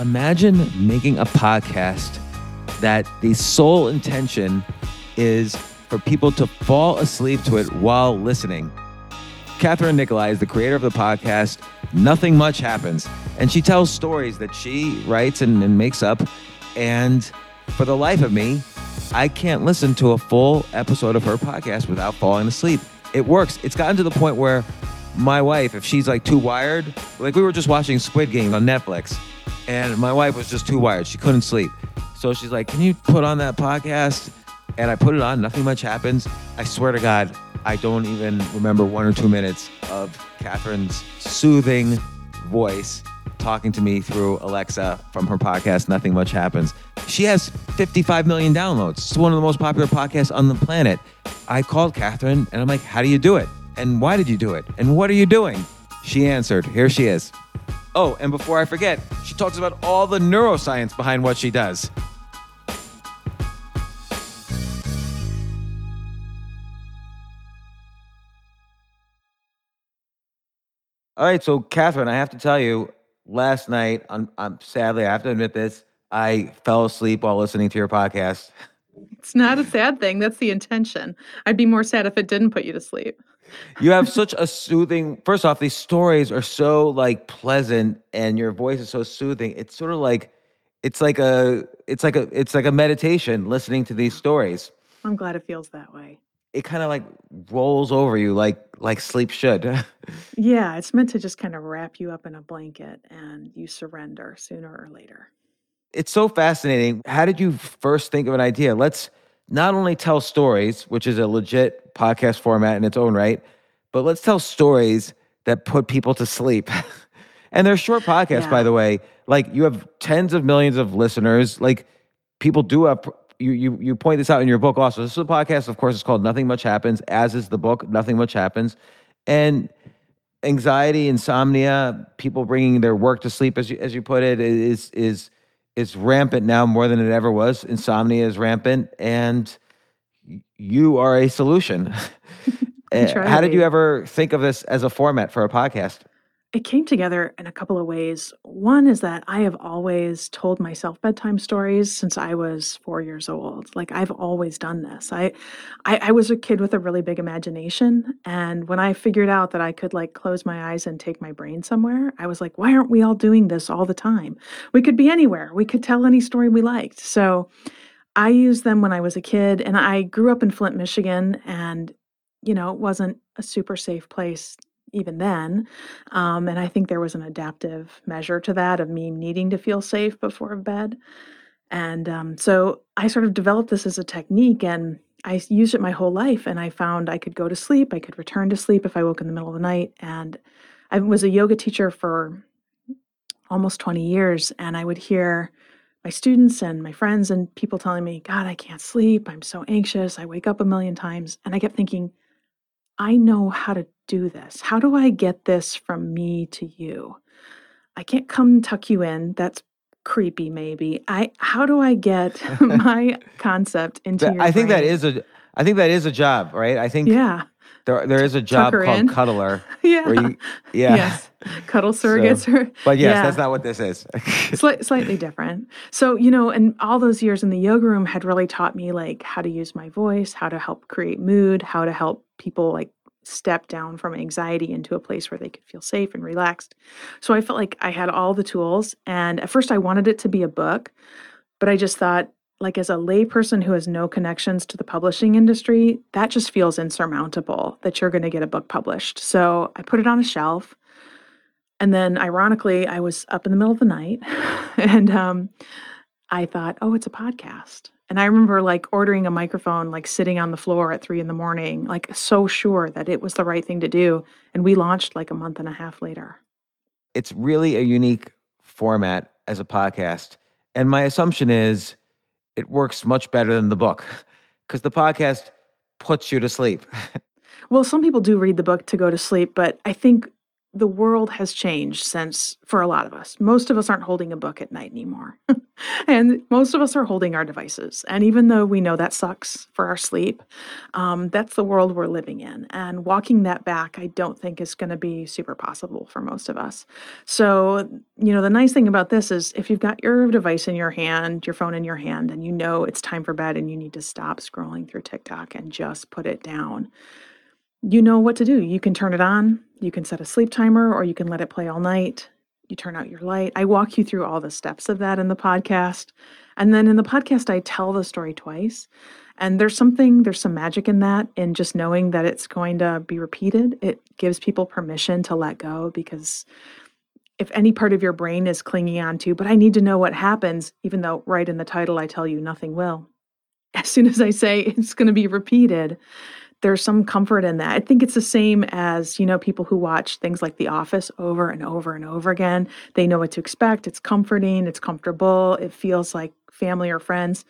Imagine making a podcast that the sole intention is for people to fall asleep to it while listening. Kathryn Nicolai is the creator of the podcast, Nothing Much Happens. And she tells stories that she writes and, and makes up. And for the life of me, I can't listen to a full episode of her podcast without falling asleep. It works. It's gotten to the point where my wife, if she's like too wired, like we were just watching Squid Game on Netflix, and my wife was just too wired. She couldn't sleep. So she's like, Can you put on that podcast? And I put it on, nothing much happens. I swear to God, I don't even remember one or two minutes of Kathryn's soothing voice talking to me through Alexa from her podcast, Nothing Much Happens. She has 55 million downloads. It's one of the most popular podcasts on the planet. I called Kathryn and I'm like, How do you do it? And why did you do it? And what are you doing? She answered, Here she is. Oh, and before I forget, she talks about all the neuroscience behind what she does. All right, so Kathryn, I have to tell you, last night, I'm, I'm sadly, I have to admit this, I fell asleep while listening to your podcast. It's not a sad thing. That's the intention. I'd be more sad if it didn't put you to sleep. You have such a soothing. First off, these stories are so like pleasant, and your voice is so soothing. It's sort of like, it's like a, it's like a, it's like a meditation listening to these stories. I'm glad it feels that way. It kind of like rolls over you, like like sleep should. Yeah, it's meant to just kind of wrap you up in a blanket and you surrender sooner or later. It's so fascinating. How did you first think of an idea? Let's not only tell stories, which is a legit podcast format in its own right, but let's tell stories that put people to sleep. and they're short podcasts, by the way. Like you have tens of millions of listeners. Like people do have you you you point this out in your book also. This is a podcast, of course, it's called Nothing Much Happens, as is the book, Nothing Much Happens. And anxiety, insomnia, people bringing their work to sleep, as you as you put it, is is is rampant now more than it ever was. Insomnia is rampant, and you are a solution. Uh, how did you ever think of this as a format for a podcast? It came together in a couple of ways. One is that I have always told myself bedtime stories since I was four years old. Like I've always done this. I, I, I was a kid with a really big imagination, and when I figured out that I could like close my eyes and take my brain somewhere, I was like, why aren't we all doing this all the time? We could be anywhere. We could tell any story we liked. So I used them when I was a kid, and I grew up in Flint, Michigan, and you know, it wasn't a super safe place even then. Um, and I think there was an adaptive measure to that of me needing to feel safe before bed. And um, so I sort of developed this as a technique and I used it my whole life. And I found I could go to sleep, I could return to sleep if I woke in the middle of the night. And I was a yoga teacher for almost 20 years. And I would hear my students and my friends and people telling me, God, I can't sleep. I'm so anxious. I wake up a million times. And I kept thinking, I know how to do this. How do I get this from me to you? I can't come tuck you in. That's creepy maybe. I how do I get my concept into your I think that brain? is a I think that is a job, right? I think Yeah. there there is a job called in. cuddler Yeah. where you yeah. Yes. Cuddle surrogates or But yes, yeah. that's not what this is. Slight, slightly different. So, you know, and all those years in the yoga room had really taught me like how to use my voice, how to help create mood, how to help people like step down from anxiety into a place where they could feel safe and relaxed. So I felt like I had all the tools. And at first I wanted it to be a book, but I just thought, like, as a layperson who has no connections to the publishing industry, that just feels insurmountable that you're going to get a book published. So I put it on a shelf. And then, ironically, I was up in the middle of the night and um, I thought, oh, it's a podcast. And I remember like ordering a microphone, like sitting on the floor at three in the morning, like so sure that it was the right thing to do. And we launched like a month and a half later. it's really a unique format as a podcast. And my assumption is it works much better than the book because the podcast puts you to sleep. Well, some people do read the book to go to sleep, but I think the world has changed since for a lot of us. Most of us aren't holding a book at night anymore. and most of us are holding our devices. And even though we know that sucks for our sleep, um, that's the world we're living in. And walking that back, I don't think is going to be super possible for most of us. So, you know, the nice thing about this is if you've got your device in your hand, your phone in your hand, and you know it's time for bed and you need to stop scrolling through TikTok and just put it down you know what to do. You can turn it on, you can set a sleep timer, or you can let it play all night. You turn out your light. I walk you through all the steps of that in the podcast. And then in the podcast, I tell the story twice. And there's something, there's some magic in that, in just knowing that it's going to be repeated. It gives people permission to let go because if any part of your brain is clinging on to, but I need to know what happens, even though right in the title I tell you nothing will. As soon as I say it's going to be repeated, there's some comfort in that. I think it's the same as, you know, people who watch things like The Office over and over and over again. They know what to expect. It's comforting, it's comfortable, it feels like family or friends.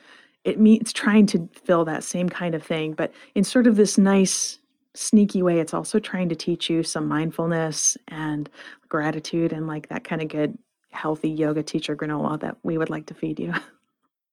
It means trying to fill that same kind of thing, but in sort of this nice, sneaky way, it's also trying to teach you some mindfulness and gratitude and like that kind of good, healthy yoga teacher granola that we would like to feed you.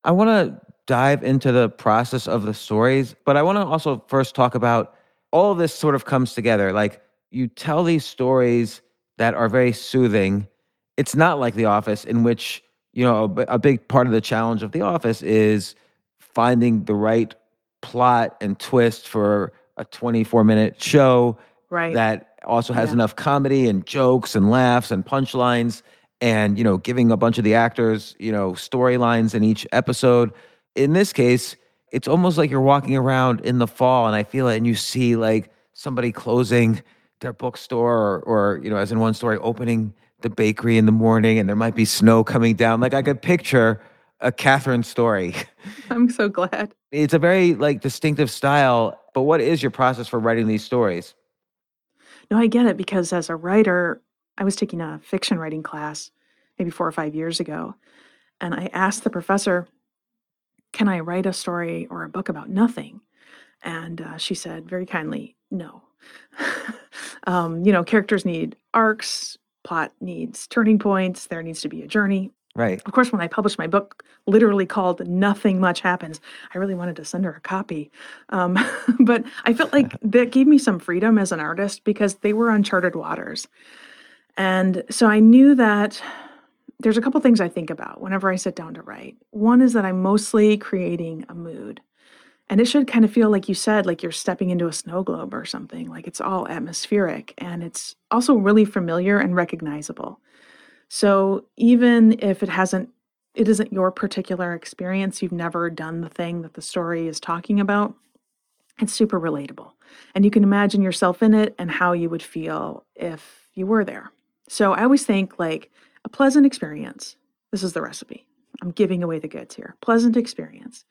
I want to dive into the process of the stories, but I want to also first talk about all this sort of comes together. Like you tell these stories that are very soothing. It's not like The Office, in which, you know, a big part of the challenge of The Office is finding the right plot and twist for a 24 minute show right. that also has Yeah. enough comedy and jokes and laughs and punchlines and you know giving a bunch of the actors you know storylines in each episode. In this case it's almost like you're walking around in the fall and i feel it and you see like somebody closing their bookstore or, or you know as in one story opening the bakery in the morning and there might be snow coming down. Like i could picture a Kathryn story. I'm so glad. it's a very like distinctive style but what is your process for writing these stories? No, I get it because as a writer, I was taking a fiction writing class maybe four or five years ago. And I asked the professor, Can I write a story or a book about nothing? And uh, she said very kindly, No. Um, you know, characters need arcs, plot needs turning points, there needs to be a journey. Right. Of course, when I published my book, literally called Nothing Much Happens, I really wanted to send her a copy. Um, but I felt like that gave me some freedom as an artist because they were uncharted waters. And so I knew that there's a couple things I think about whenever I sit down to write. One is that I'm mostly creating a mood. And it should kind of feel like you said, like you're stepping into a snow globe or something, like it's all atmospheric and it's also really familiar and recognizable. So even if it hasn't, it isn't your particular experience, you've never done the thing that the story is talking about, it's super relatable. And you can imagine yourself in it and how you would feel if you were there. So I always think like a pleasant experience. This is the recipe. I'm giving away the goods here. Pleasant experience,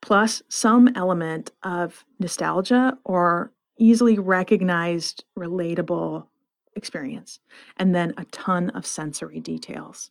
plus some element of nostalgia or easily recognized, relatable experience, and then a ton of sensory details.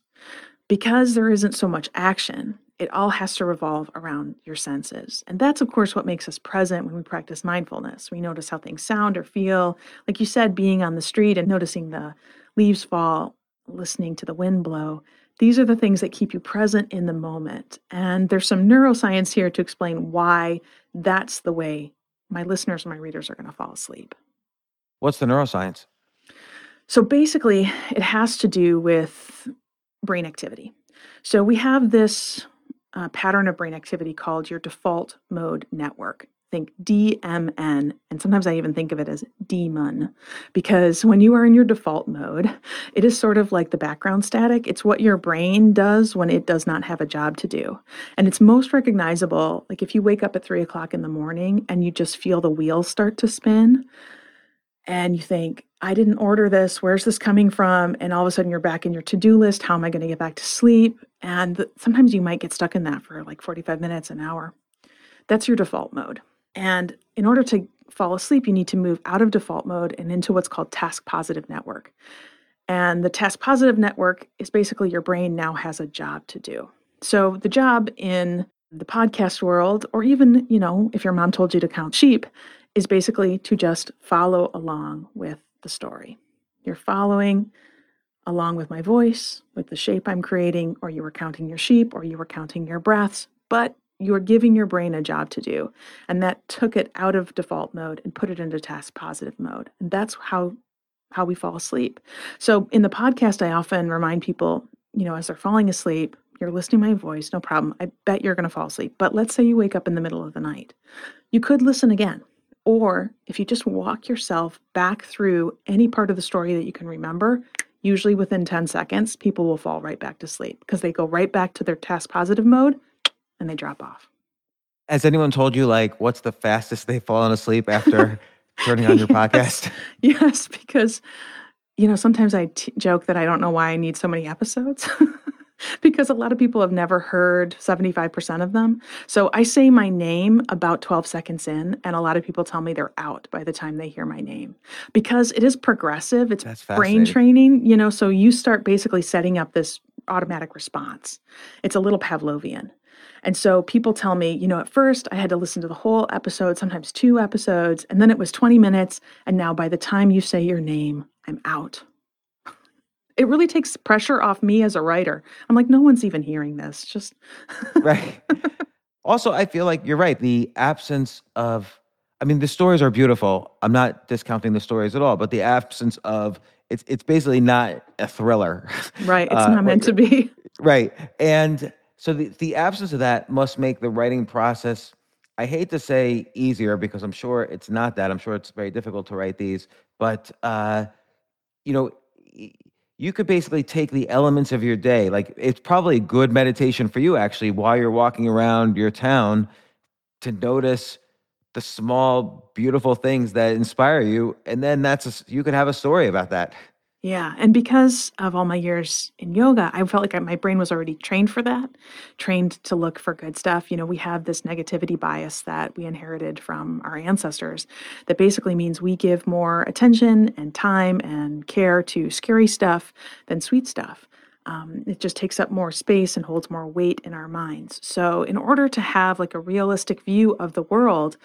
Because there isn't so much action, it all has to revolve around your senses. And that's, of course, what makes us present when we practice mindfulness. We notice how things sound or feel. Like you said, being on the street and noticing the leaves fall, listening to the wind blow. These are the things that keep you present in the moment. And there's some neuroscience here to explain why that's the way my listeners and my readers are going to fall asleep. What's the neuroscience? So basically, it has to do with brain activity. So we have this uh, pattern of brain activity called your default mode network think DMN, and sometimes I even think of it as demon, because when you are in your default mode, it is sort of like the background static. It's what your brain does when it does not have a job to do. And it's most recognizable, like if you wake up at three o'clock in the morning and you just feel the wheels start to spin, and you think, I didn't order this. Where's this coming from? And all of a sudden, you're back in your to do list. How am I going to get back to sleep? And sometimes you might get stuck in that for like 45 minutes, an hour. That's your default mode. And in order to fall asleep, you need to move out of default mode and into what's called task positive network. And the task positive network is basically your brain now has a job to do. So the job in the podcast world, or even, you know, if your mom told you to count sheep, is basically to just follow along with the story. You're following along with my voice, with the shape I'm creating, or you were counting your sheep, or you were counting your breaths, but you are giving your brain a job to do. And that took it out of default mode and put it into task positive mode. And that's how how we fall asleep. So in the podcast, I often remind people, you know, as they're falling asleep, you're listening to my voice, no problem. I bet you're going to fall asleep. But let's say you wake up in the middle of the night. You could listen again. Or if you just walk yourself back through any part of the story that you can remember, usually within 10 seconds, people will fall right back to sleep because they go right back to their task positive mode and they drop off. Has anyone told you like what's the fastest they've fallen asleep after turning on your podcast? Yes, because you know sometimes I t- joke that I don't know why I need so many episodes. because a lot of people have never heard 75% of them. So I say my name about 12 seconds in, and a lot of people tell me they're out by the time they hear my name because it is progressive. It's brain training, you know, so you start basically setting up this automatic response. It's a little Pavlovian. And so people tell me, you know, at first I had to listen to the whole episode, sometimes two episodes, and then it was 20 minutes. And now by the time you say your name, I'm out. It really takes pressure off me as a writer. I'm like, no one's even hearing this. Just right. Also, I feel like you're right. The absence of, I mean, the stories are beautiful. I'm not discounting the stories at all, but the absence of, it's it's basically not a thriller. right. It's Uh, not meant to be. Right. And so the, the absence of that must make the writing process, I hate to say easier because I'm sure it's not that. I'm sure it's very difficult to write these, but, uh, you know, you could basically take the elements of your day. Like it's probably good meditation for you actually while you're walking around your town to notice the small, beautiful things that inspire you. And then that's, a you could have a story about that. Yeah. And because of all my years in yoga, I felt like I, my brain was already trained for that, trained to look for good stuff. You know, we have this negativity bias that we inherited from our ancestors that basically means we give more attention and time and care to scary stuff than sweet stuff. Um, it just takes up more space and holds more weight in our minds. So, in order to have like a realistic view of the world,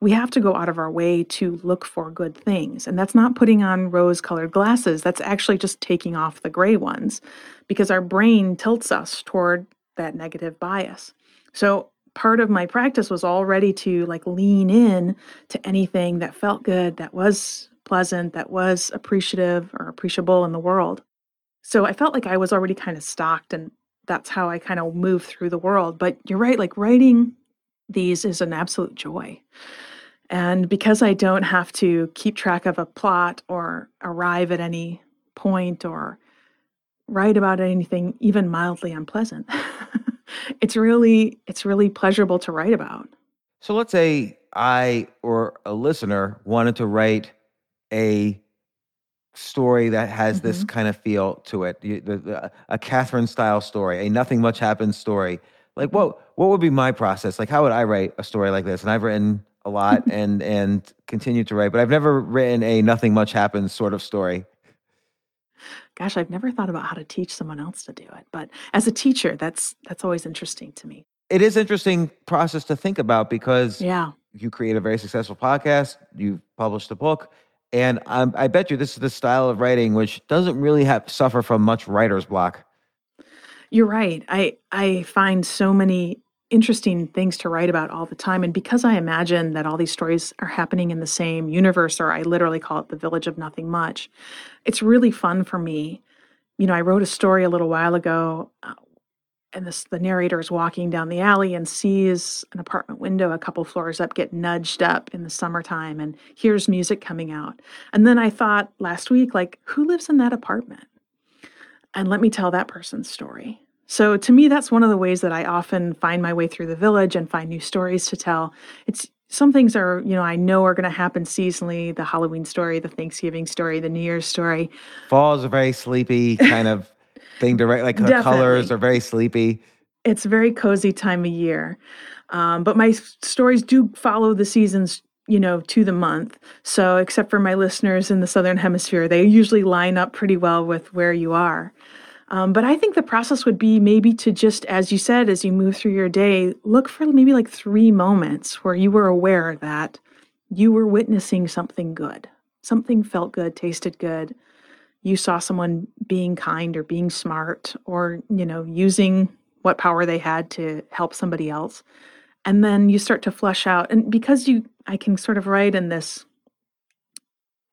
we have to go out of our way to look for good things. And that's not putting on rose colored glasses, that's actually just taking off the gray ones because our brain tilts us toward that negative bias. So part of my practice was already to like lean in to anything that felt good, that was pleasant, that was appreciative or appreciable in the world. So I felt like I was already kind of stocked and that's how I kind of move through the world. But you're right, like writing these is an absolute joy. And because I don't have to keep track of a plot or arrive at any point or write about anything even mildly unpleasant, it's really it's really pleasurable to write about. So let's say I or a listener wanted to write a story that has this hmm kind of feel to it, the, the, the- a Kathryn style story, a nothing much happens story. Like what what would be my process? Like how would I write a story like this? And I've written a lot and and continue to write, but I've never written a nothing much happens sort of story. Gosh, I've never thought about how to teach someone else to do it. But as a teacher, that's that's always interesting to me. It is interesting process to think about because Yeah. you create a very successful podcast, you published a book, and um, I bet you this is the style of writing which doesn't really have suffer from much writer's block. You're right. I I find so many interesting things to write about all the time and because I imagine that all these stories are happening in the same universe or I literally call it the village of nothing much. It's really fun for me. You know, I wrote a story a little while ago uh, and this the narrator is walking down the alley and sees an apartment window a couple floors up get nudged up in the summertime and hears music coming out. And then I thought last week like who lives in that apartment? and let me tell that person's story. So to me, that's one of the ways that I often find my way through the village and find new stories to tell. It's some things are, you know, I know are going to happen seasonally the Halloween story, the Thanksgiving story, the New Year's story. Fall is a very sleepy kind of thing to write. Like the colors are very sleepy. It's a very cozy time of year. Um, but my stories do follow the seasons, you know, to the month. So, except for my listeners in the Southern Hemisphere, they usually line up pretty well with where you are. Um, but I think the process would be maybe to just, as you said, as you move through your day, look for maybe like three moments where you were aware that you were witnessing something good. Something felt good, tasted good. You saw someone being kind or being smart or, you know, using what power they had to help somebody else. And then you start to flesh out. And because you, I can sort of write in this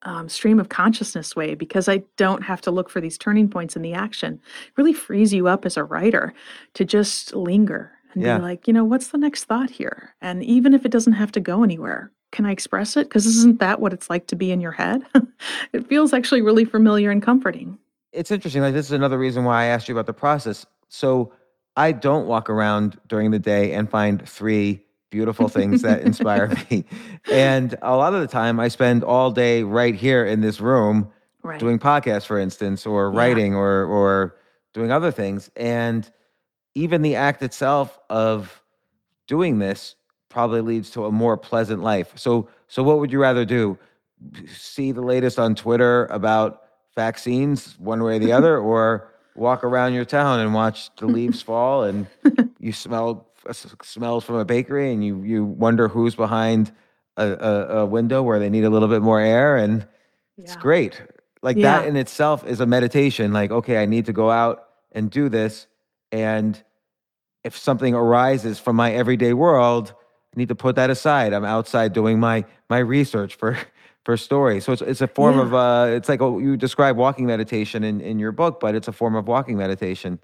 um, stream of consciousness way because I don't have to look for these turning points in the action. It really frees you up as a writer to just linger and Yeah. be like, you know, what's the next thought here? And even if it doesn't have to go anywhere, can I express it? Because isn't that what it's like to be in your head? it feels actually really familiar and comforting. It's interesting. Like this is another reason why I asked you about the process. So I don't walk around during the day and find three beautiful things that inspire me. And a lot of the time I spend all day right here in this room Right. doing podcasts, for instance, or Yeah. writing or or doing other things. And even the act itself of doing this probably leads to a more pleasant life. So so what would you rather do? See the latest on Twitter about vaccines one way or the other or walk around your town and watch the leaves fall and you smell smells from a bakery and you you wonder who's behind a, a, a window where they need a little bit more air and it's great. Like Yeah. that in itself is a meditation. Like, okay, I need to go out and do this. And if something arises from my everyday world, I need to put that aside. I'm outside doing my my research for for stories. So it's it's a form Yeah. of uh it's like oh, you describe walking meditation in, in your book, but it's a form of walking meditation.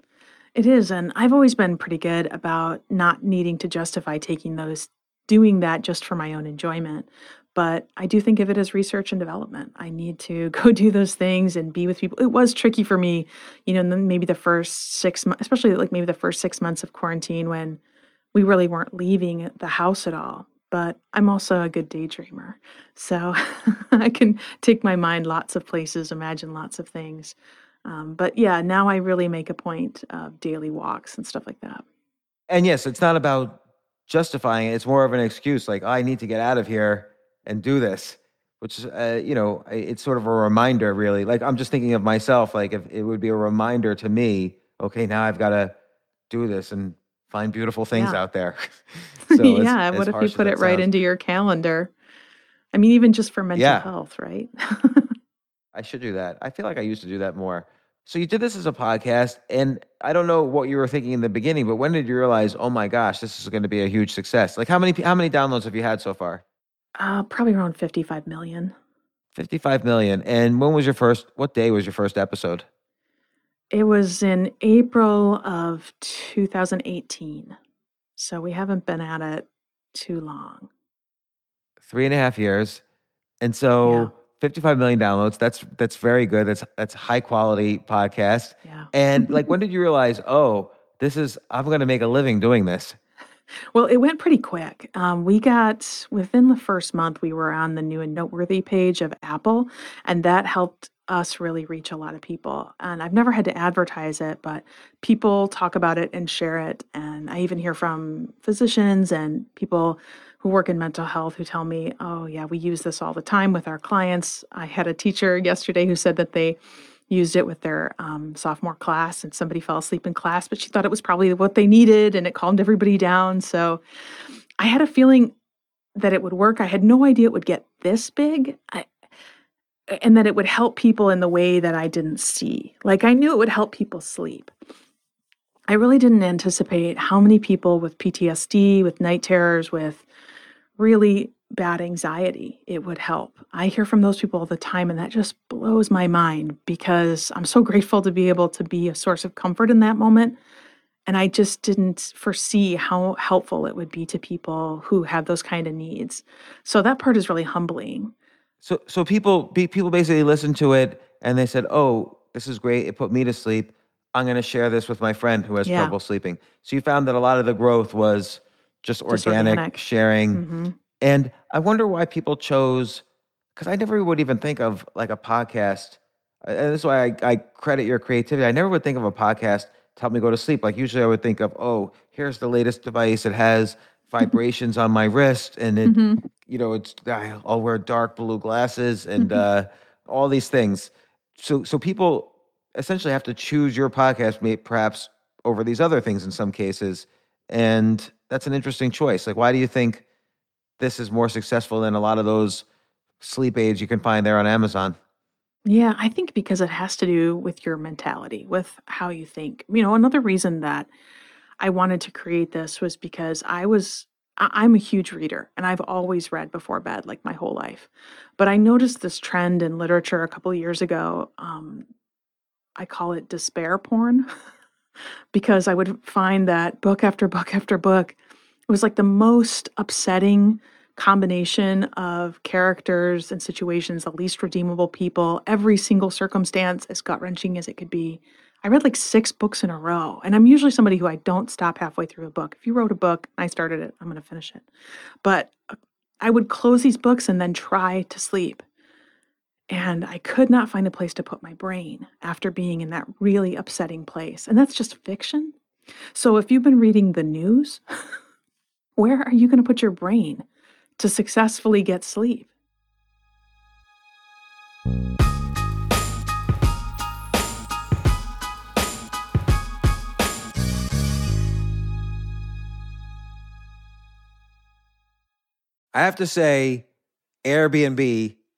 It is. And I've always been pretty good about not needing to justify taking those, doing that just for my own enjoyment. But I do think of it as research and development. I need to go do those things and be with people. It was tricky for me, you know, maybe the first six months, especially like maybe the first six months of quarantine when we really weren't leaving the house at all. But I'm also a good daydreamer. So I can take my mind lots of places, imagine lots of things. Um, but yeah, now I really make a point of daily walks and stuff like that. And yes, it's not about justifying it. It's more of an excuse. Like I need to get out of here and do this, which uh, you know, it's sort of a reminder, really. Like I'm just thinking of myself. Like if it would be a reminder to me, okay, now I've got to do this and find beautiful things Yeah. out there. So yeah. as What if you put it right sounds. into your calendar? I mean, even just for mental Yeah. health, right? I should do that. I feel like I used to do that more. So you did this as a podcast, and I don't know what you were thinking in the beginning, but when did you realize, oh my gosh, this is going to be a huge success? Like how many how many downloads have you had so far? uh, probably around 55 million. 55 million. And when was your first what day was your first episode? It was in April of 2018. So we haven't been at it too long. Three and a half years. And so Yeah. 55 million downloads. That's that's very good. That's that's high quality podcast. Yeah. And like when did you realize, oh, this is I'm gonna make a living doing this? Well, it went pretty quick. Um, we got within the first month, we were on the new and noteworthy page of Apple, and that helped us really reach a lot of people. And I've never had to advertise it, but people talk about it and share it. And I even hear from physicians and people who work in mental health who tell me, oh, yeah, we use this all the time with our clients. I had a teacher yesterday who said that they used it with their um, sophomore class and somebody fell asleep in class, but she thought it was probably what they needed and it calmed everybody down. So I had a feeling that it would work. I had no idea it would get this big. I, and that it would help people in the way that I didn't see. Like I knew it would help people sleep. I really didn't anticipate how many people with PTSD, with night terrors, with really bad anxiety it would help. I hear from those people all the time, and that just blows my mind because I'm so grateful to be able to be a source of comfort in that moment. And I just didn't foresee how helpful it would be to people who have those kind of needs. So that part is really humbling. So so people pe- people basically listened to it and they said, "Oh, this is great. It put me to sleep. I'm going to share this with my friend who has Yeah. trouble sleeping." So you found that a lot of the growth was just Just organic, organic. sharing. hmm And I wonder why people chose cuz I never would even think of like a podcast. And this is why I, I credit your creativity. I never would think of a podcast to help me go to sleep. Like usually I would think of, "Oh, here's the latest device. It has vibrations on my wrist and it hmm you know, it's I'll wear dark blue glasses and Mhm. uh, all these things. So so people essentially have to choose your podcast, perhaps over these other things in some cases, and that's an interesting choice. Like, why do you think this is more successful than a lot of those sleep aids you can find there on Amazon? Yeah, I think because it has to do with your mentality, with how you think. You know, another reason that I wanted to create this was because I was I'm a huge reader and I've always read before bed like my whole life. But I noticed this trend in literature a couple years ago. Um, I call it despair porn because I would find that book after book after book, it was like the most upsetting combination of characters and situations, the least redeemable people, every single circumstance, as gut wrenching as it could be. I read like six books in a row. And I'm usually somebody who I don't stop halfway through a book. If you wrote a book and I started it, I'm going to finish it. But uh, I would close these books and then try to sleep. And I could not find a place to put my brain after being in that really upsetting place. And that's just fiction. So if you've been reading the news, where are you going to put your brain to successfully get sleep? I have to say, Airbnb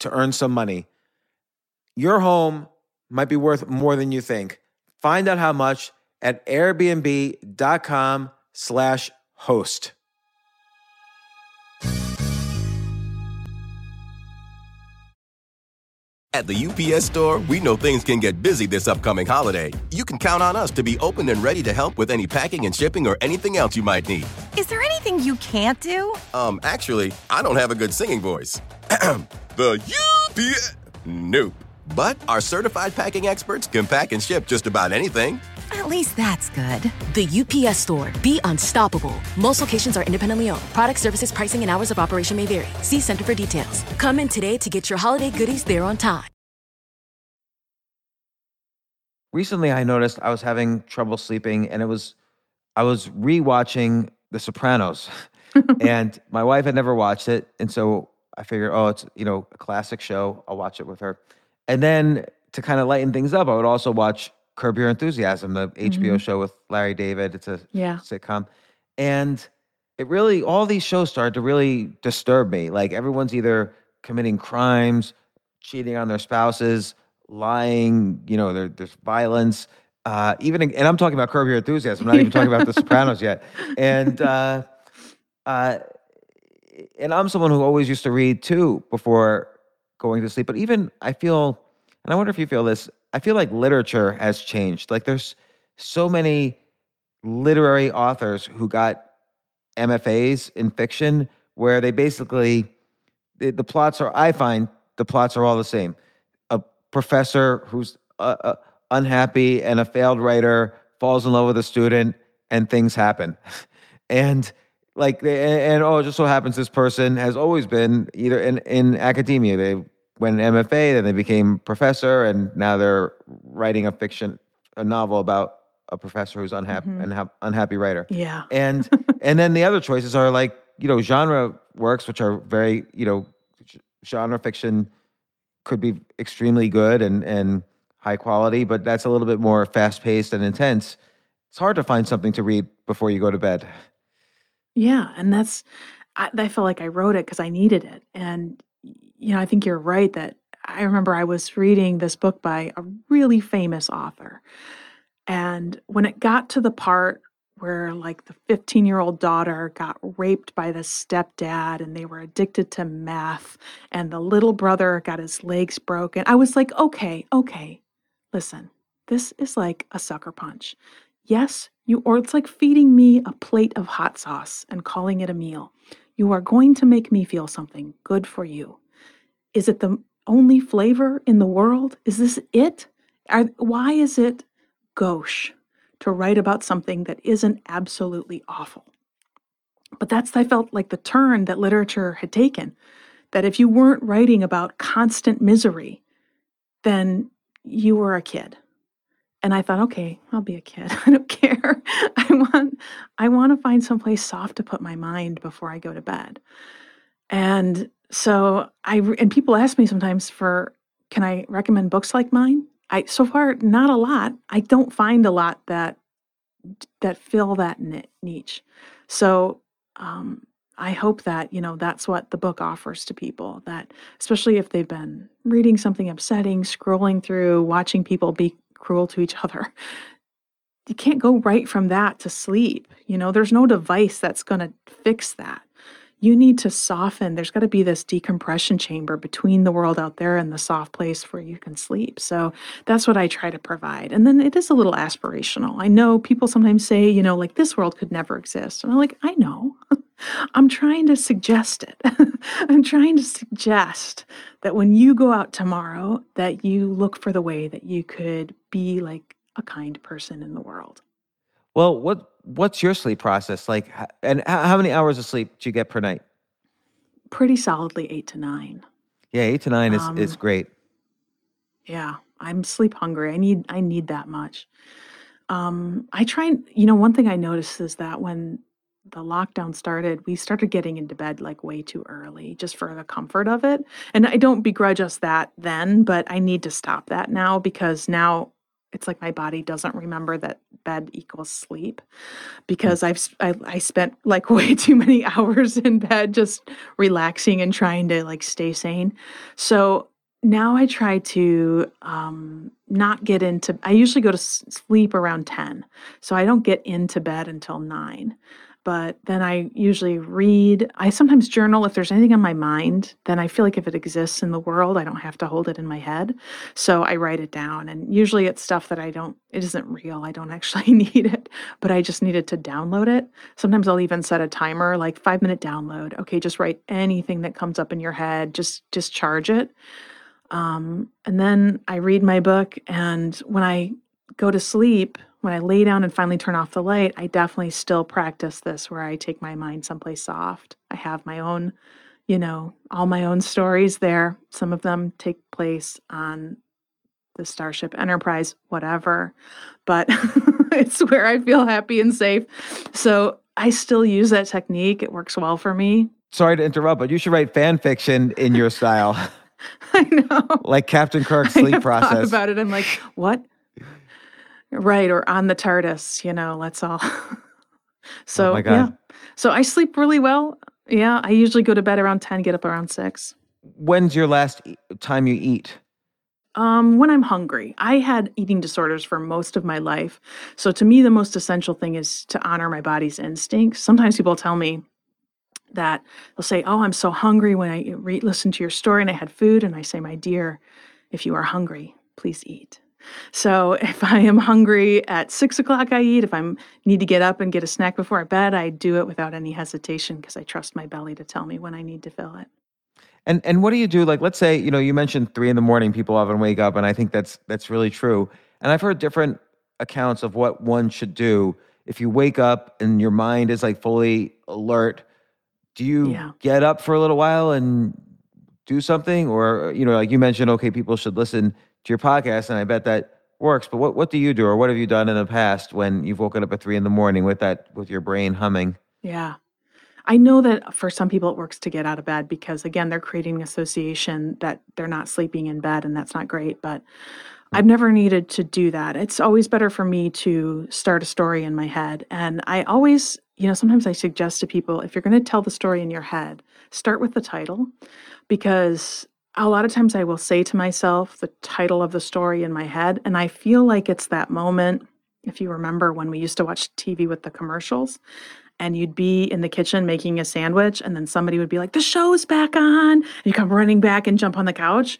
to earn some money. Your home might be worth more than you think. Find out how much at airbnb.com slash host. At the UPS store, we know things can get busy this upcoming holiday. You can count on us to be open and ready to help with any packing and shipping or anything else you might need. Is there anything you can't do? Um, actually, I don't have a good singing voice. the UPS. Nope. But our certified packing experts can pack and ship just about anything. At least that's good. The UPS store. Be unstoppable. Most locations are independently owned. Product services, pricing, and hours of operation may vary. See Center for details. Come in today to get your holiday goodies there on time. Recently, I noticed I was having trouble sleeping, and it was I was rewatching The Sopranos, and my wife had never watched it, and so I figured, oh, it's you know a classic show. I'll watch it with her, and then to kind of lighten things up, I would also watch Curb Your Enthusiasm, the HBO Mhm. show with Larry David. It's a Yeah. sitcom, and it really all these shows started to really disturb me. Like everyone's either committing crimes, cheating on their spouses, lying. You know, there, there's violence. Uh, even and I'm talking about Curb Your Enthusiasm. I'm not even talking about The Sopranos yet. And uh, uh, and I'm someone who always used to read too before going to sleep. But even I feel, and I wonder if you feel this. I feel like literature has changed. Like there's so many literary authors who got MFAs in fiction where they basically the, the plots are I find the plots are all the same. A professor who's uh, uh, unhappy and a failed writer falls in love with a student and things happen. and like they, and, and, oh it just so happens this person has always been either in in academia they went an MFA then they became professor and now they're writing a fiction a novel about a professor who's unhappy Mhm. unha- unhappy writer Yeah. and and then the other choices are like you know genre works which are very you know genre fiction could be extremely good and and high quality but that's a little bit more fast paced and intense it's hard to find something to read before you go to bed Yeah, and that's I, I felt like I wrote it because I needed it, and you know I think you're right that I remember I was reading this book by a really famous author, and when it got to the part where like the 15 year old daughter got raped by the stepdad and they were addicted to meth and the little brother got his legs broken i was like okay okay listen this is like a sucker punch. Yes, you or it's like feeding me a plate of hot sauce and calling it a meal. You are going to make me feel something good for you. Is it the only flavor in the world? Is this it? Are, why is it gauche to write about something that isn't absolutely awful? But that's, I felt like the turn that literature had taken. That if you weren't writing about constant misery, then you were a kid and I thought, okay, I'll be a kid. I don't care. I want I want to find someplace soft to put my mind before I go to bed. And so I and people ask me sometimes for can I recommend books like mine? I so far not a lot. I don't find a lot that that fill that niche. So um I hope that, you know, that's what the book offers to people that especially if they've been reading something upsetting, scrolling through, watching people be cruel to each other. You can't go right from that to sleep. You know, there's no device that's going to fix that. You need to soften. There's got to be this decompression chamber between the world out there and the soft place where you can sleep. So that's what I try to provide. And then it is a little aspirational. I know people sometimes say, you know, like this world could never exist. And I'm like, I know. I'm trying to suggest it. I'm trying to suggest that when you go out tomorrow that you look for the way that you could be like a kind person in the world. well what what's your sleep process like and how many hours of sleep do you get per night Pretty solidly 8 to 9. yeah eight to nine is is Um, great Yeah, I'm sleep hungry. I need I need that much. Um I try and you know one thing I noticed is that when the lockdown started, we started getting into bed like way too early just for the comfort of it. And I don't begrudge us that then, but I need to stop that now because now it's like my body doesn't remember that bed equals sleep because I've I, I spent like way too many hours in bed just relaxing and trying to like stay sane. So now I try to um, not get into. I usually go to sleep around ten, so I don't get into bed until nine. But then I usually read. I sometimes journal if there's anything on my mind. Then I feel like if it exists in the world, I don't have to hold it in my head. So I write it down. And usually it's stuff that I don't, it isn't real. I don't actually need it, but I just needed to download it. Sometimes I'll even set a timer, like five minute download. Okay, just write anything that comes up in your head, just discharge it. Um, and then I read my book. And when I go to sleep, when I lay down and finally turn off the light, I definitely still practice this where I take my mind someplace soft. I have my own, you know, all my own stories there. Some of them take place on the Starship Enterprise, whatever, but it's where I feel happy and safe. So I still use that technique. It works well for me. Sorry to interrupt, but you should write fan fiction in your style. I know. like Captain Kirk's sleep process. about it. I'm like, what? Right, or on the TARDIS, you know, let's all. so Oh my God. yeah, so I sleep really well. Yeah, I usually go to bed around ten, get up around six. When's your last e- time you eat? Um, when I'm hungry, I had eating disorders for most of my life. So to me, the most essential thing is to honor my body's instincts. Sometimes people tell me that they'll say, "Oh, I'm so hungry." When I re- listen to your story and I had food, and I say, "My dear, if you are hungry, please eat." So if I am hungry at six o'clock, I eat. If I need to get up and get a snack before bed, I do it without any hesitation because I trust my belly to tell me when I need to fill it. And and what do you do? Like, let's say you know you mentioned three in the morning. People often wake up, and I think that's that's really true. And I've heard different accounts of what one should do if you wake up and your mind is like fully alert. Do you Yeah. get up for a little while and do something, or you know, like you mentioned, okay, people should listen to your podcast, and I bet that works. But what what do you do, or what have you done in the past when you've woken up at three in the morning with that with your brain humming? Yeah. I know that for some people it works to get out of bed because again they're creating association that they're not sleeping in bed and that's not great, but I've never needed to do that. It's always better for me to start a story in my head and I always, you know, sometimes I suggest to people if you're going to tell the story in your head, start with the title because a lot of times I will say to myself the title of the story in my head and I feel like it's that moment if you remember when we used to watch TV with the commercials and you'd be in the kitchen making a sandwich and then somebody would be like the show's back on and you come running back and jump on the couch.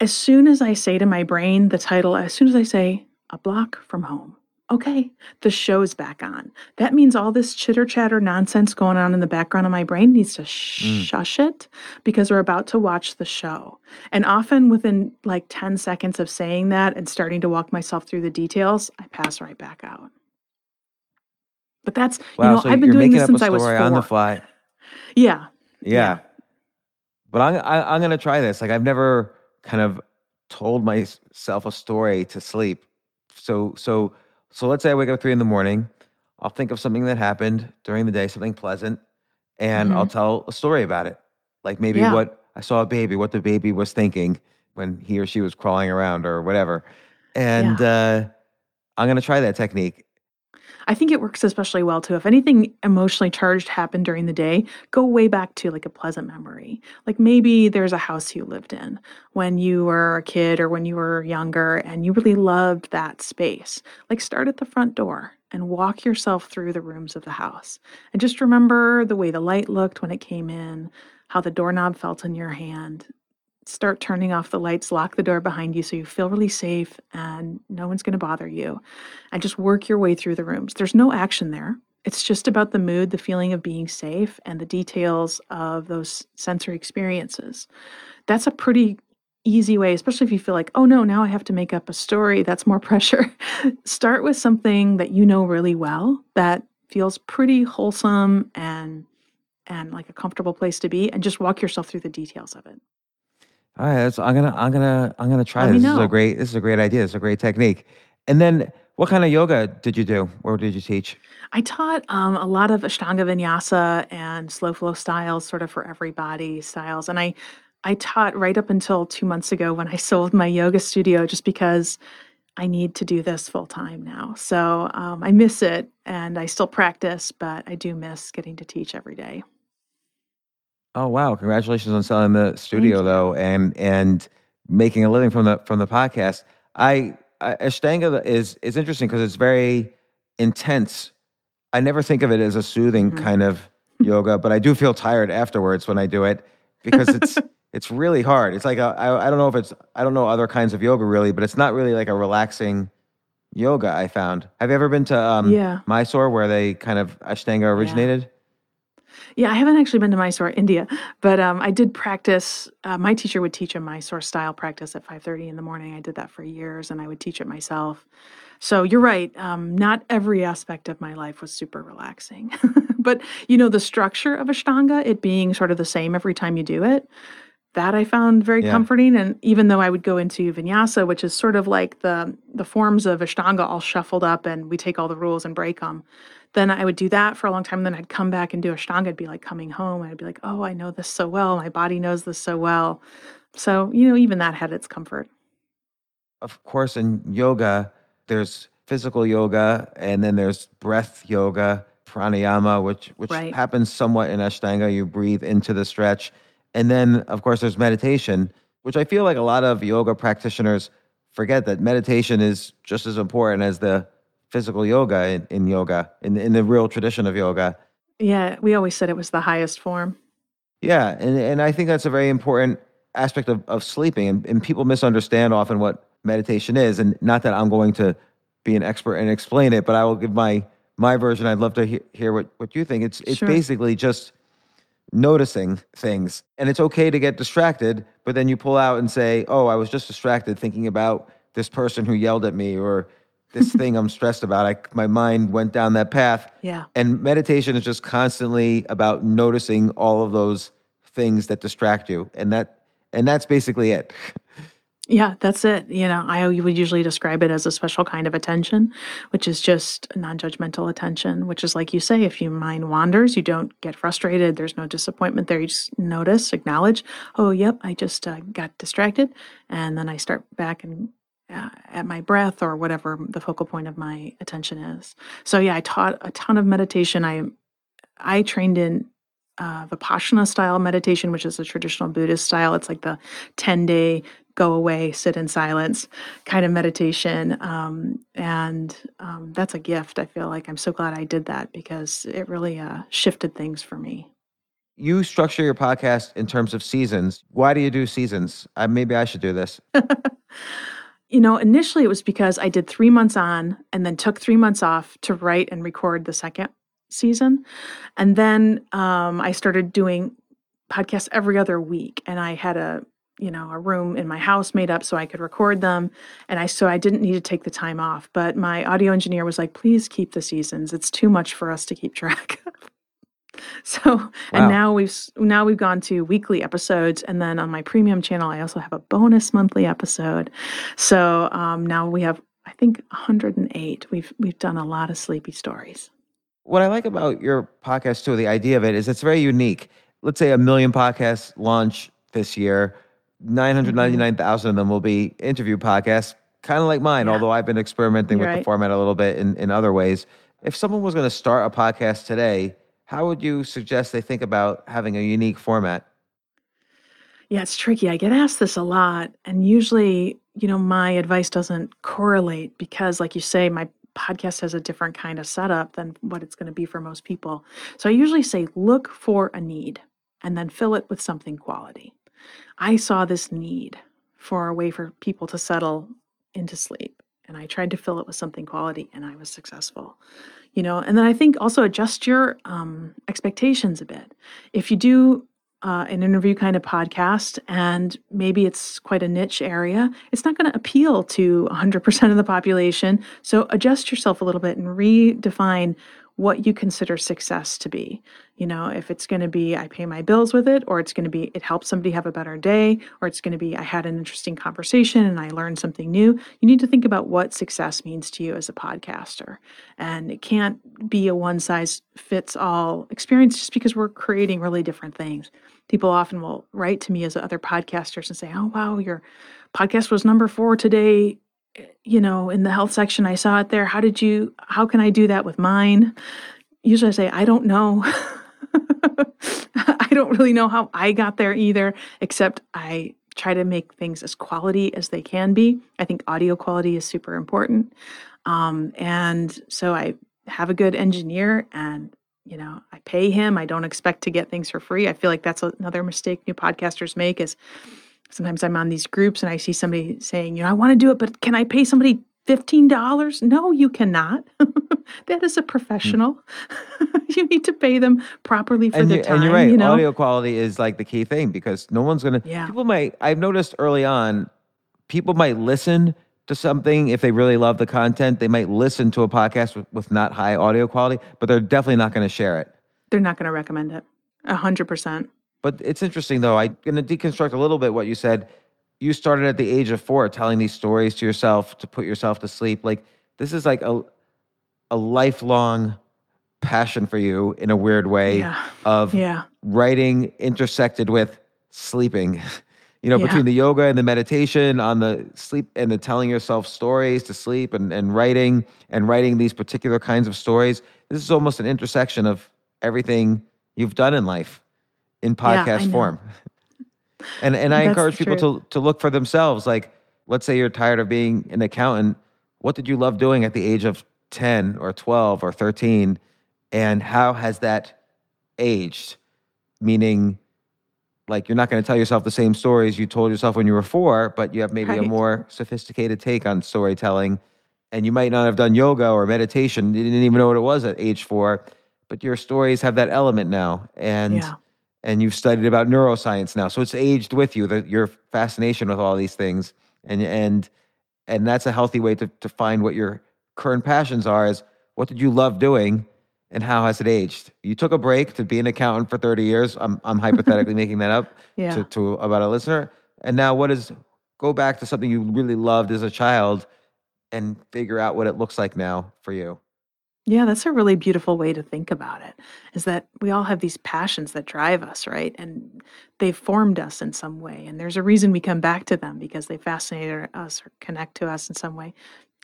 As soon as i say to my brain the title as soon as i say a block from home okay the show's back on that means all this chitter chatter nonsense going on in the background of my brain needs to mm. shush it because we're about to watch the show and often within like 10 seconds of saying that and starting to walk myself through the details i pass right back out but that's Wow, you know so i've been doing this since I was four on the fly. yeah Yeah. Yeah. But I'm I, I'm gonna try this. Like I've never kind of told myself a story to sleep. So so so let's say I wake up at three in the morning. I'll think of something that happened during the day, something pleasant, and I'll tell a story about it. Like maybe Mm-hmm. Yeah. what I saw a baby, what the baby was thinking when he or she was crawling around or whatever. And uh, I'm gonna try that technique. I think it works especially well too. If anything emotionally charged happened during the day, go way back to like a pleasant memory. Like maybe there's a house you lived in when you were a kid or when you were younger and you really loved that space. Like start at the front door and walk yourself through the rooms of the house. And just remember the way the light looked when it came in, how the doorknob felt in your hand. Start turning off the lights, lock the door behind you so you feel really safe and no one's going to bother you and just work your way through the rooms. There's no action there. It's just about the mood, the feeling of being safe, and the details of those sensory experiences. That's a pretty easy way, especially if you feel like, oh no, now I have to make up a story. That's more pressure. Start with something that you know really well that feels pretty wholesome and and like a comfortable place to be and just walk yourself through the details of it. All right, that's, I'm gonna I'm gonna I'm gonna try Let me this. This is a great this is a great idea. This is a great technique. And then what kind of yoga did you do? Where did you teach? I taught um, a lot of Ashtanga Vinyasa and slow flow styles, sort of for everybody styles. And I, I taught right up until two months ago when I sold my yoga studio, just because I need to do this full time now. So um, I miss it, and I still practice, but I do miss getting to teach every day. Oh wow! Congratulations on selling the studio though, and and making a living from the from the podcast. I, I Ashtanga is is interesting because it's very intense I never think of it as a soothing Mm-hmm. kind of yoga, but I do feel tired afterwards when I do it because it's it's really hard. It's like I, I don't know if it's I don't know other kinds of yoga really, but it's not really like a relaxing yoga. I found. Have you ever been to um, Yeah. Mysore where they kind of Ashtanga originated? Yeah, I haven't actually been to Mysore, India, but um, I did practice. Uh, my teacher would teach a Mysore style practice at 5:30 in the morning. I did that for years, and I would teach it myself. So you're right. Um, not every aspect of my life was super relaxing, but you know the structure of Ashtanga, it being sort of the same every time you do it. That I found very Yeah. comforting, and even though I would go into vinyasa, which is sort of like the the forms of Ashtanga all shuffled up, and we take all the rules and break them, then I would do that for a long time. Then I'd come back and do Ashtanga. I'd be like coming home. And I'd be like, oh, I know this so well. My body knows this so well. So, you know, even that had its comfort. Of course, in yoga, there's physical yoga, and then there's breath yoga, pranayama, which which Right. happens somewhat in Ashtanga. You breathe into the stretch, and then of course there's meditation, which I feel like a lot of yoga practitioners forget that meditation is just as important as the physical yoga in, in yoga, in in the real tradition of yoga. Yeah, we always said it was the highest form. Yeah, and, and I think that's a very important aspect of, of sleeping. And, and people misunderstand often what meditation is. And not that I'm going to be an expert and explain it, but I will give my my version. I'd love to he- hear what, what you think. It's it's Sure. basically just noticing things. And it's okay to get distracted, but then you pull out and say, Oh, I was just distracted thinking about this person who yelled at me or this thing I'm stressed about. I my mind went down that path. Yeah. And meditation is just constantly about noticing all of those things that distract you. And that and that's basically it. Yeah, that's it. You know, I would usually describe it as a special kind of attention, which is just non judgmental attention, which is like you say, if your mind wanders, you don't get frustrated. There's no disappointment there. You just notice, acknowledge, oh, yep, I just uh, got distracted. And then I start back and uh, at my breath or whatever the focal point of my attention is. So, yeah, I taught a ton of meditation. I, I trained in uh, Vipassana style meditation, which is a traditional Buddhist style. It's like the 10 day go away, sit in silence kind of meditation. Um, and um, that's a gift. I feel like I'm so glad I did that because it really uh, shifted things for me. You structure your podcast in terms of seasons. Why do you do seasons? I, maybe I should do this. You know, initially it was because I did three months on and then took three months off to write and record the second season. And then um, I started doing podcasts every other week. And I had a, you know, a room in my house made up so I could record them. And I, so I didn't need to take the time off. But my audio engineer was like, please keep the seasons. It's too much for us to keep track of. So, Wow. and now we've now we've gone to weekly episodes, and then on my premium channel, I also have a bonus monthly episode. So um, now we have, I think, 108. We've we've done a lot of sleepy stories. What I like about your podcast too, the idea of it is it's very unique. Let's say a million podcasts launch this year, 999,000 of them will be interview podcasts, kind of like mine, Yeah. although I've been experimenting with the format a little bit in, in other ways. If someone was going to start a podcast today, how would you suggest they think about having a unique format? Yeah, it's tricky. I get asked this a lot, and usually, you know, my advice doesn't correlate because, like you say, my podcast has a different kind of setup than what it's going to be for most people. So I usually say, look for a need and then fill it with something quality. I saw this need for a way for people to settle into sleep, and I tried to fill it with something quality, and I was successful. You know, and then I think also adjust your um, expectations a bit. If you do uh, an interview kind of podcast and maybe it's quite a niche area, it's not going to appeal to 100% of the population. So adjust yourself a little bit and redefine what you consider success to be. You know, if it's going to be I pay my bills with it, or it's going to be it helps somebody have a better day, or it's going to be I had an interesting conversation and I learned something new. You need to think about what success means to you as a podcaster. And it can't be a one size fits all experience just because we're creating really different things. People often will write to me as other podcasters and say, "Oh wow, your podcast was number 4 today." You know, in the health section, I saw it there. How did you, how can I do that with mine? Usually I say, I don't know. I don't really know how I got there either, except I try to make things as quality as they can be. I think audio quality is super important. Um, and so I have a good engineer and you know i pay him i don't expect to get things for free i feel like that's another mistake new podcasters make is sometimes i'm on these groups and i see somebody saying you know i want to do it but can i pay somebody $15 no you cannot that is a Mm. professional you need to pay them properly for and, their you, time and you're right. you know Audio quality is like the key thing because no one's gonna. Yeah. People might. I've noticed early on, people might listen to something if they really love the content. They might listen to a podcast with, with not high audio quality, but they're definitely not going to share it. they're not going to recommend it a hundred percent But it's interesting though. I'm going to deconstruct a little bit what you said. You started at the age of four telling these stories to yourself to put yourself to sleep. Like this is like a a lifelong passion for you in a weird way Yeah. of yeah writing intersected with sleeping. You know, Yeah. between the yoga and the meditation on the sleep and the telling yourself stories to sleep and, and writing and writing these particular kinds of stories. This is almost an intersection of everything you've done in life in podcast know. form. And and I That's encourage people to to look for themselves. Like, let's say you're tired of being an accountant. What did you love doing at the age of 10 or 12 or 13? And how has that aged? Meaning, like, you're not going to tell yourself the same stories you told yourself when you were four, but you have maybe a more sophisticated take on storytelling. And you might not have done yoga or meditation. You didn't even know what it was at age four, but your stories have that element now. And Yeah. And you've studied about neuroscience now, so it's aged with you. The, your fascination with all these things, and and and that's a healthy way to to find what your current passions are. Is what did you love doing, and how has it aged? You took a break to be an accountant for thirty years. I'm I'm hypothetically making that up Yeah. to, to about a listener. And now, what is go back to something you really loved as a child, and figure out what it looks like now for you. Yeah, that's a really beautiful way to think about it. Is that we all have these passions that drive us, right? And they've formed us in some way. And there's a reason we come back to them because they fascinate us or connect to us in some way.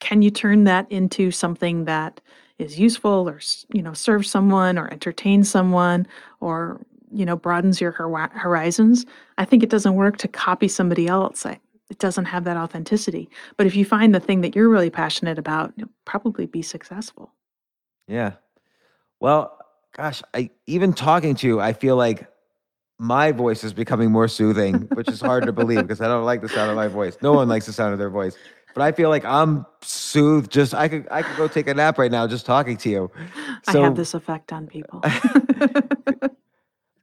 Can you turn that into something that is useful or, you know, serves someone or entertains someone or, you know, broadens your horizons? I think it doesn't work to copy somebody else. I, it doesn't have that authenticity. But if you find the thing that you're really passionate about, you'll probably be successful. Yeah. Well, gosh, I even talking to you, I feel like my voice is becoming more soothing, which is hard to believe because I don't like the sound of my voice. No one likes the sound of their voice. But I feel like I'm soothed. Just I could I could go take a nap right now just talking to you. I have this effect on people.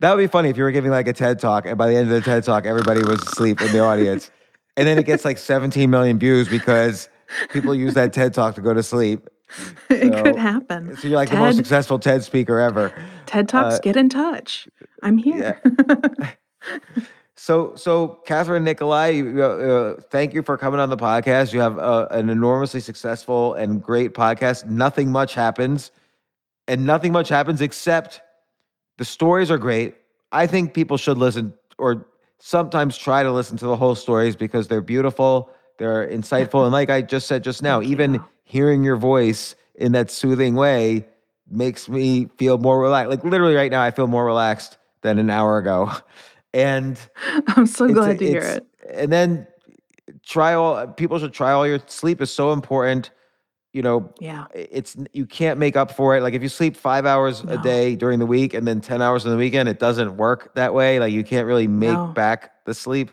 That would be funny if you were giving like a TED talk, and by the end of the TED talk, everybody was asleep in the audience, and then it gets like 17 million views because people use that TED talk to go to sleep. it So- could happen. So you're like the most successful TED speaker ever. TED Talks, uh, get in touch. I'm here. So, so Kathryn Nicolai, uh, uh, thank you for coming on the podcast. You have uh, an enormously successful and great podcast. Nothing much happens, and nothing much happens except the stories are great. I think people should listen or sometimes try to listen to the whole stories because they're beautiful, they're insightful, and like I just said just now, even. Hearing your voice in that soothing way makes me feel more relaxed. Like literally right now, I feel more relaxed than an hour ago, and. I'm so glad to hear it. And then try all people should try all your sleep is so important. You know, Yeah. it's you can't make up for it. Like if you sleep five hours a day during the week and then ten hours on the weekend, it doesn't work that way. Like you can't really make No. back the sleep.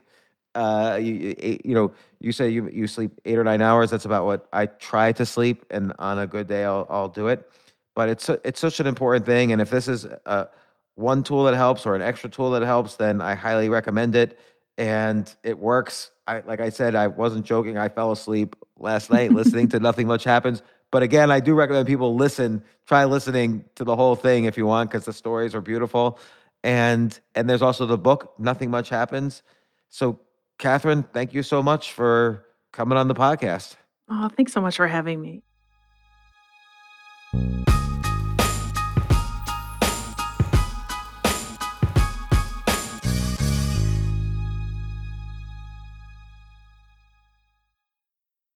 Uh, you you know, you say you you sleep eight or nine hours. That's about what I try to sleep, and on a good day, I'll I'll do it. But it's it's such an important thing, and if this is uh, one tool that helps or an extra tool that helps, then I highly recommend it. And it works. I like I said, I wasn't joking. I fell asleep last night listening to Nothing Much Happens. But again, I do recommend people listen, try listening to the whole thing if you want, because the stories are beautiful. And and there's also the book, Nothing Much Happens. So, Kathryn, thank you so much for coming on the podcast. Oh, thanks so much for having me.